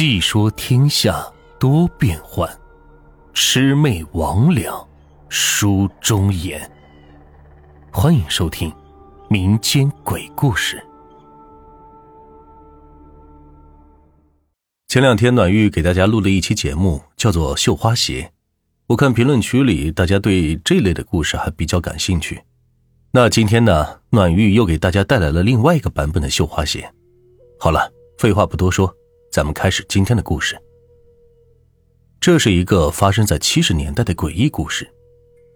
细说天下多变幻，魑魅魍魉书中言。欢迎收听民间鬼故事。前两天暖玉给大家录了一期节目，叫做《绣花鞋》。我看评论区里大家对这类的故事还比较感兴趣。那今天呢，暖玉又给大家带来了另外一个版本的绣花鞋。好了，废话不多说。咱们开始今天的故事。这是一个发生在七十年代的诡异故事。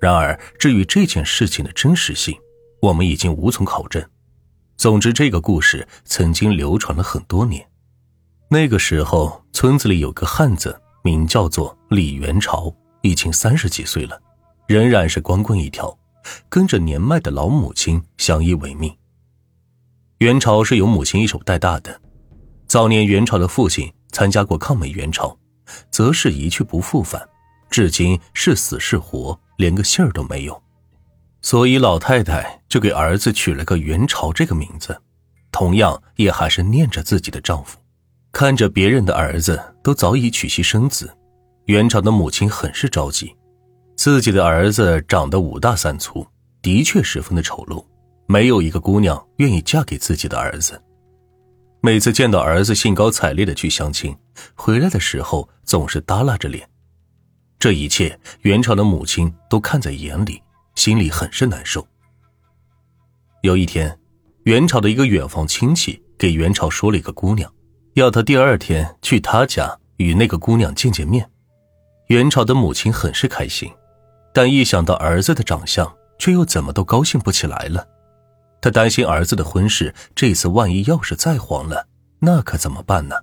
然而，至于这件事情的真实性，我们已经无从考证。总之，这个故事曾经流传了很多年。那个时候，村子里有个汉子，名叫做李元朝，已经三十几岁了，仍然是光棍一条，跟着年迈的老母亲相依为命。元朝是由母亲一手带大的。早年元朝的父亲参加过抗美援朝，则是一去不复返，至今是死是活连个信儿都没有，所以老太太就给儿子取了个元朝这个名字，同样也还是念着自己的丈夫。看着别人的儿子都早已娶妻生子，元朝的母亲很是着急，自己的儿子长得五大三粗，的确十分的丑陋，没有一个姑娘愿意嫁给自己的儿子。每次见到儿子兴高采烈的去相亲，回来的时候总是耷拉着脸。这一切，元朝的母亲都看在眼里，心里很是难受。有一天，元朝的一个远房亲戚给元朝说了一个姑娘，要他第二天去他家与那个姑娘见见面。元朝的母亲很是开心，但一想到儿子的长相，却又怎么都高兴不起来了。他担心儿子的婚事，这次万一要是再黄了，那可怎么办呢？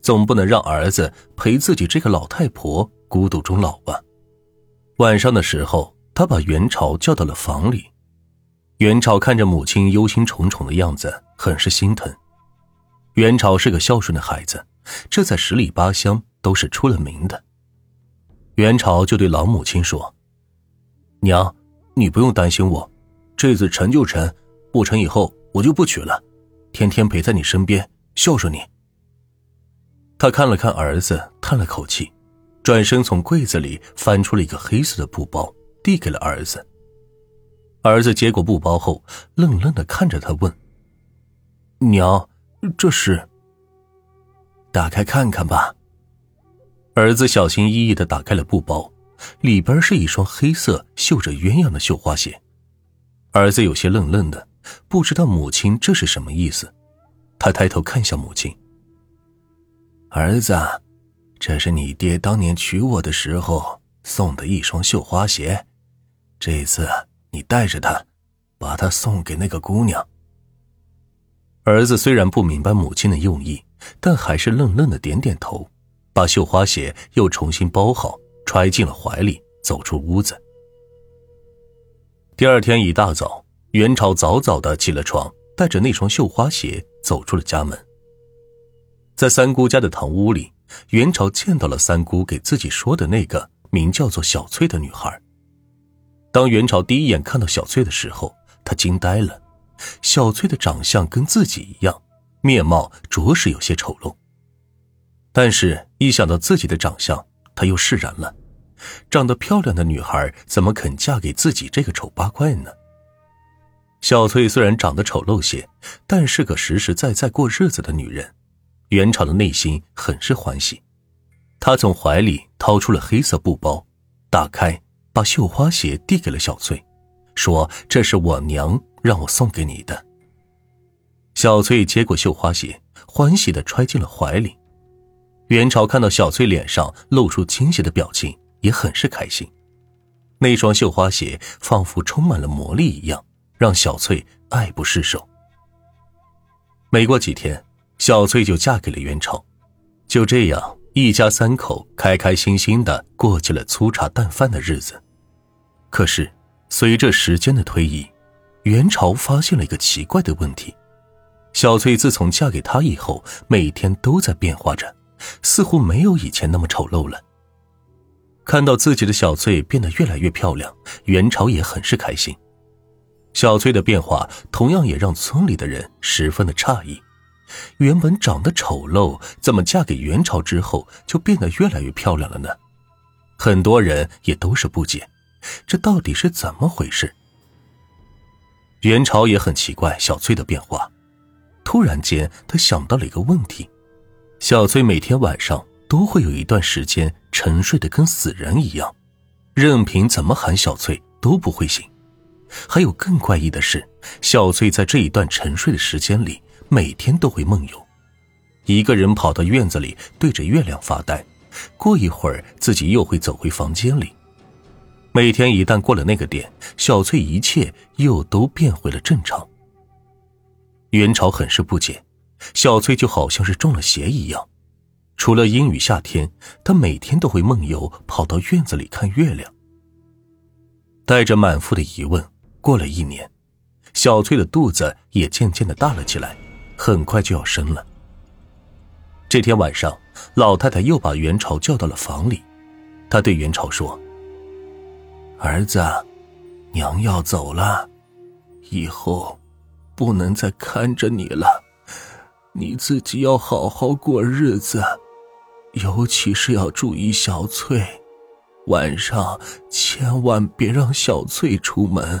总不能让儿子陪自己这个老太婆孤独终老吧。晚上的时候，他把元朝叫到了房里。元朝看着母亲忧心忡忡的样子，很是心疼。元朝是个孝顺的孩子，这在十里八乡都是出了名的。元朝就对老母亲说：“娘，你不用担心我，这次成就成。”不成以后，我就不娶了，天天陪在你身边，孝顺你。他看了看儿子，叹了口气，转身从柜子里翻出了一个黑色的布包，递给了儿子。儿子接过布包后，愣愣的看着他，问：“娘，这是？”打开看看吧。儿子小心翼翼的打开了布包，里边是一双黑色绣着鸳鸯的绣花鞋。儿子有些愣愣的。不知道母亲这是什么意思，他抬头看向母亲。儿子，这是你爹当年娶我的时候送的一双绣花鞋，这次你带着它，把它送给那个姑娘。儿子虽然不明白母亲的用意，但还是愣愣的点点头，把绣花鞋又重新包好，揣进了怀里，走出屋子。第二天一大早。元朝早早的起了床，带着那双绣花鞋走出了家门。在三姑家的堂屋里，元朝见到了三姑给自己说的那个名叫做小翠的女孩。当元朝第一眼看到小翠的时候，他惊呆了。小翠的长相跟自己一样，面貌着实有些丑陋。但是，一想到自己的长相，他又释然了。长得漂亮的女孩怎么肯嫁给自己这个丑八怪呢？小翠虽然长得丑陋些，但是个实实在在过日子的女人。元朝的内心很是欢喜，他从怀里掏出了黑色布包，打开，把绣花鞋递给了小翠，说：“这是我娘让我送给你的。”小翠接过绣花鞋，欢喜的揣进了怀里。元朝看到小翠脸上露出惊喜的表情，也很是开心。那双绣花鞋仿佛充满了魔力一样。让小翠爱不释手。没过几天，小翠就嫁给了元朝。就这样，一家三口开开心心的过起了粗茶淡饭的日子。可是，随着时间的推移，元朝发现了一个奇怪的问题：小翠自从嫁给他以后，每天都在变化着，似乎没有以前那么丑陋了。看到自己的小翠变得越来越漂亮，元朝也很是开心。小翠的变化同样也让村里的人十分的诧异，原本长得丑陋，怎么嫁给元朝之后就变得越来越漂亮了呢？很多人也都是不解，这到底是怎么回事？元朝也很奇怪小翠的变化。突然间，他想到了一个问题：小翠每天晚上都会有一段时间沉睡的跟死人一样，任凭怎么喊小翠都不会醒。还有更怪异的是，小翠在这一段沉睡的时间里，每天都会梦游，一个人跑到院子里对着月亮发呆，过一会儿自己又会走回房间里。每天一旦过了那个点，小翠一切又都变回了正常。元朝很是不解，小翠就好像是中了邪一样，除了阴雨夏天，她每天都会梦游，跑到院子里看月亮。带着满腹的疑问。过了一年，小翠的肚子也渐渐的大了起来，很快就要生了。这天晚上，老太太又把元朝叫到了房里，她对元朝说：“儿子，娘要走了，以后不能再看着你了，你自己要好好过日子，尤其是要注意小翠，晚上千万别让小翠出门。”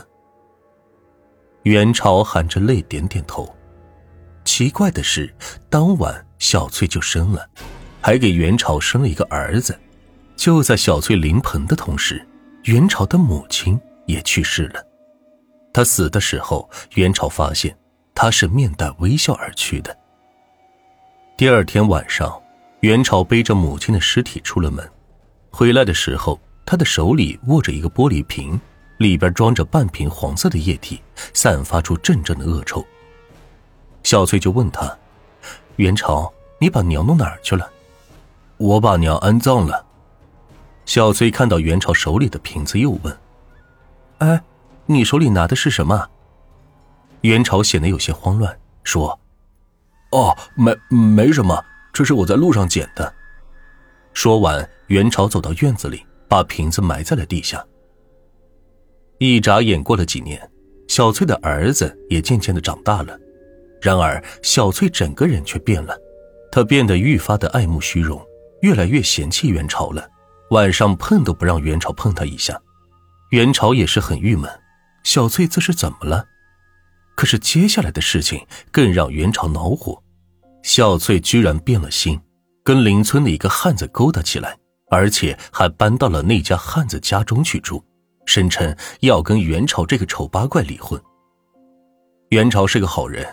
元朝含着泪点点头。奇怪的是，当晚小翠就生了，还给元朝生了一个儿子。就在小翠临盆的同时，元朝的母亲也去世了。他死的时候，元朝发现他是面带微笑而去的。第二天晚上，元朝背着母亲的尸体出了门，回来的时候，他的手里握着一个玻璃瓶。里边装着半瓶黄色的液体，散发出阵阵的恶臭。小翠就问他：“元朝，你把娘弄哪儿去了？”“我把娘安葬了。”小翠看到元朝手里的瓶子，又问：“哎，你手里拿的是什么？”元朝显得有些慌乱，说：“哦，没没什么，这是我在路上捡的。”说完，元朝走到院子里，把瓶子埋在了地下。一眨眼过了几年，小翠的儿子也渐渐的长大了。然而，小翠整个人却变了，她变得愈发的爱慕虚荣，越来越嫌弃元朝了。晚上碰都不让元朝碰她一下。元朝也是很郁闷，小翠这是怎么了？可是接下来的事情更让元朝恼火，小翠居然变了心，跟邻村的一个汉子勾搭起来，而且还搬到了那家汉子家中去住。声称要跟元朝这个丑八怪离婚。元朝是个好人，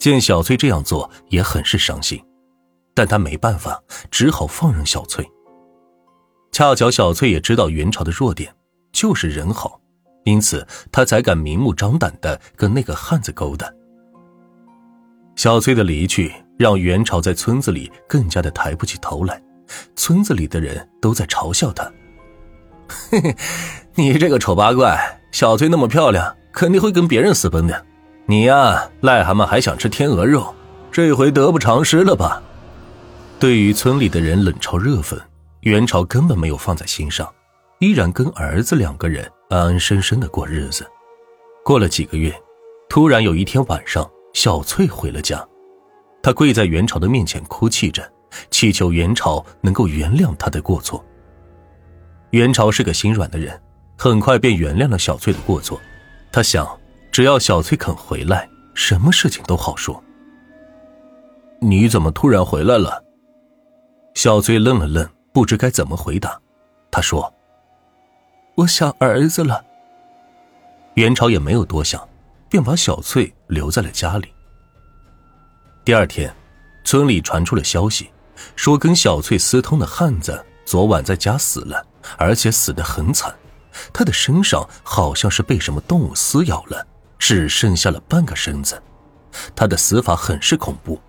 见小翠这样做也很是伤心，但他没办法，只好放任小翠。恰巧小翠也知道元朝的弱点就是人好，因此他才敢明目张胆的跟那个汉子勾搭。小翠的离去让元朝在村子里更加的抬不起头来，村子里的人都在嘲笑他。嘿嘿。你这个丑八怪，小翠那么漂亮，肯定会跟别人私奔的。你呀，癞蛤蟆还想吃天鹅肉，这回得不偿失了吧？对于村里的人冷嘲热讽，元朝根本没有放在心上，依然跟儿子两个人安安生生的过日子。过了几个月，突然有一天晚上，小翠回了家，她跪在元朝的面前哭泣着，祈求元朝能够原谅她的过错。元朝是个心软的人。很快便原谅了小翠的过错，他想，只要小翠肯回来，什么事情都好说。你怎么突然回来了？小翠愣了愣，不知该怎么回答。他说：“我想儿子了。”元朝也没有多想，便把小翠留在了家里。第二天，村里传出了消息，说跟小翠私通的汉子昨晚在家死了，而且死得很惨。他的身上好像是被什么动物撕咬了，只剩下了半个身子。他的死法很是恐怖，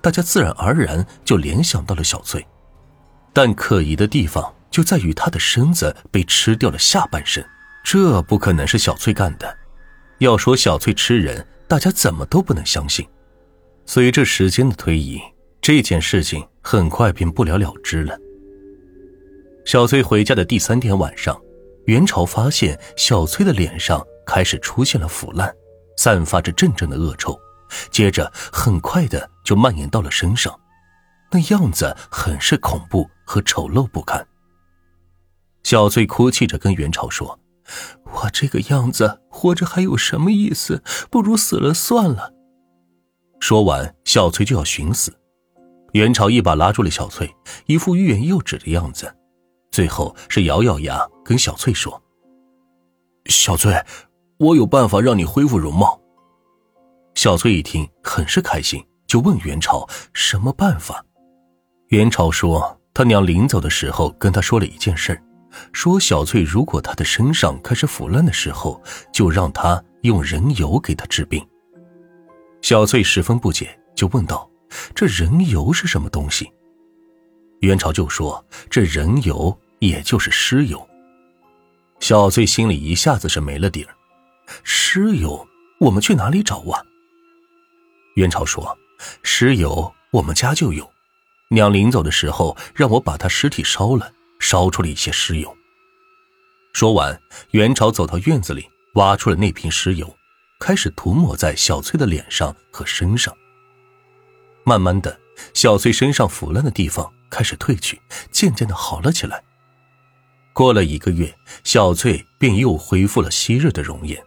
大家自然而然就联想到了小翠。但可疑的地方就在于他的身子被吃掉了下半身，这不可能是小翠干的。要说小翠吃人，大家怎么都不能相信。随着时间的推移，这件事情很快便不了了之了。小翠回家的第三天晚上。元朝发现小翠的脸上开始出现了腐烂，散发着阵阵的恶臭，接着很快的就蔓延到了身上，那样子很是恐怖和丑陋不堪。小翠哭泣着跟元朝说：“我这个样子活着还有什么意思？不如死了算了。”说完，小翠就要寻死，元朝一把拉住了小翠，一副欲言又止的样子，最后是咬咬牙跟小翠说：“小翠，我有办法让你恢复容貌。”小翠一听，很是开心，就问元朝什么办法。元朝说，他娘临走的时候跟他说了一件事说小翠如果她的身上开始腐烂的时候，就让他用人油给她治病。小翠十分不解，就问道：“这人油是什么东西？”元朝就说：“这人油也就是尸油。”小翠心里一下子是没了底儿。尸油，我们去哪里找啊？元朝说：“尸油我们家就有，娘临走的时候让我把她尸体烧了，烧出了一些尸油。”说完，元朝走到院子里，挖出了那瓶尸油，开始涂抹在小翠的脸上和身上。慢慢的，小翠身上腐烂的地方开始褪去，渐渐的好了起来。过了一个月，小翠便又恢复了昔日的容颜。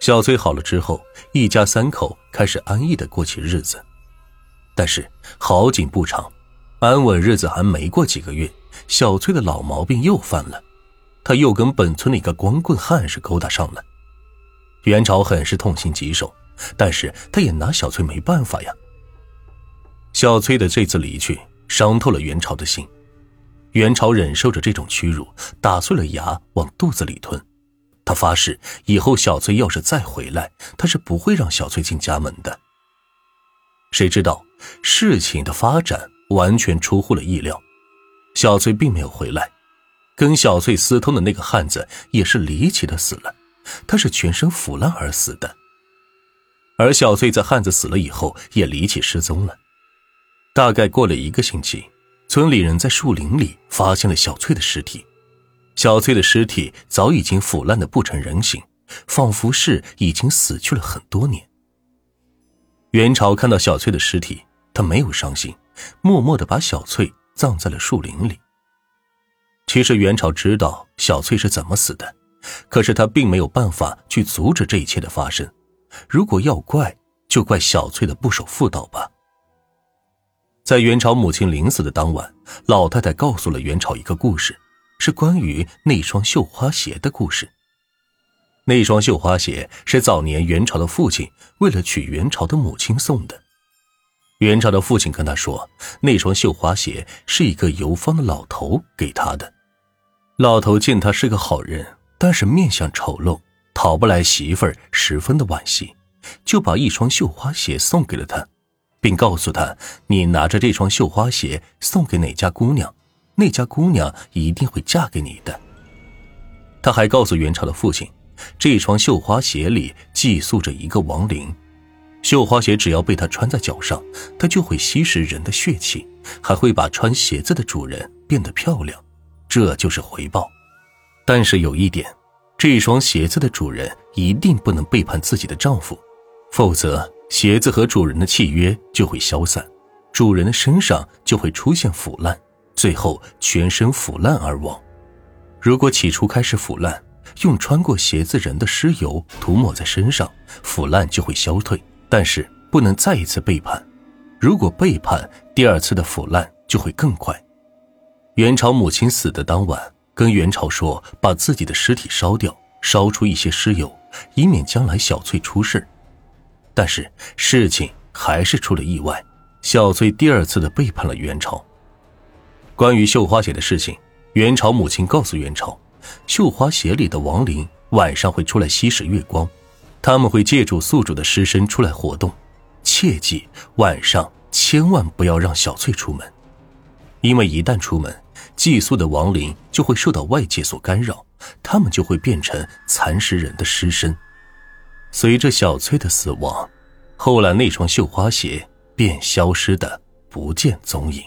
小翠好了之后，一家三口开始安逸的过起日子。但是好景不长，安稳日子还没过几个月，小翠的老毛病又犯了，她又跟本村的一个光棍汉是勾搭上了。元朝很是痛心疾首，但是他也拿小翠没办法呀。小翠的这次离去，伤透了元朝的心。元朝忍受着这种屈辱，打碎了牙往肚子里吞。他发誓，以后小翠要是再回来，他是不会让小翠进家门的。谁知道事情的发展完全出乎了意料，小翠并没有回来，跟小翠私通的那个汉子也是离奇的死了，他是全身腐烂而死的。而小翠在汉子死了以后也离奇失踪了。大概过了一个星期，村里人在树林里发现了小翠的尸体。小翠的尸体早已经腐烂的不成人形，仿佛是已经死去了很多年。元朝看到小翠的尸体，他没有伤心，默默的把小翠葬在了树林里。其实元朝知道小翠是怎么死的，可是他并没有办法去阻止这一切的发生。如果要怪，就怪小翠的不守妇道吧。在元朝母亲临死的当晚，老太太告诉了元朝一个故事。是关于那双绣花鞋的故事。那双绣花鞋是早年元朝的父亲为了娶元朝的母亲送的。元朝的父亲跟他说，那双绣花鞋是一个游方的老头给他的。老头见他是个好人，但是面相丑陋，讨不来媳妇儿，十分的惋惜，就把一双绣花鞋送给了他，并告诉他：“你拿着这双绣花鞋送给哪家姑娘。”那家姑娘一定会嫁给你的。他还告诉元朝的父亲，这双绣花鞋里寄宿着一个亡灵，绣花鞋只要被他穿在脚上，他就会吸食人的血气，还会把穿鞋子的主人变得漂亮，这就是回报。但是有一点，这双鞋子的主人一定不能背叛自己的丈夫，否则鞋子和主人的契约就会消散，主人的身上就会出现腐烂。最后全身腐烂而亡。如果起初开始腐烂，用穿过鞋子人的尸油涂抹在身上，腐烂就会消退。但是不能再一次背叛，如果背叛，第二次的腐烂就会更快。元朝母亲死的当晚，跟元朝说，把自己的尸体烧掉，烧出一些尸油，以免将来小翠出事。但是事情还是出了意外，小翠第二次的背叛了元朝。关于绣花鞋的事情，元朝母亲告诉元朝，绣花鞋里的亡灵晚上会出来吸食月光，他们会借助宿主的尸身出来活动，切记晚上千万不要让小翠出门，因为一旦出门，寄宿的亡灵就会受到外界所干扰，他们就会变成蚕食人的尸身。随着小翠的死亡，后来那双绣花鞋便消失的不见踪影。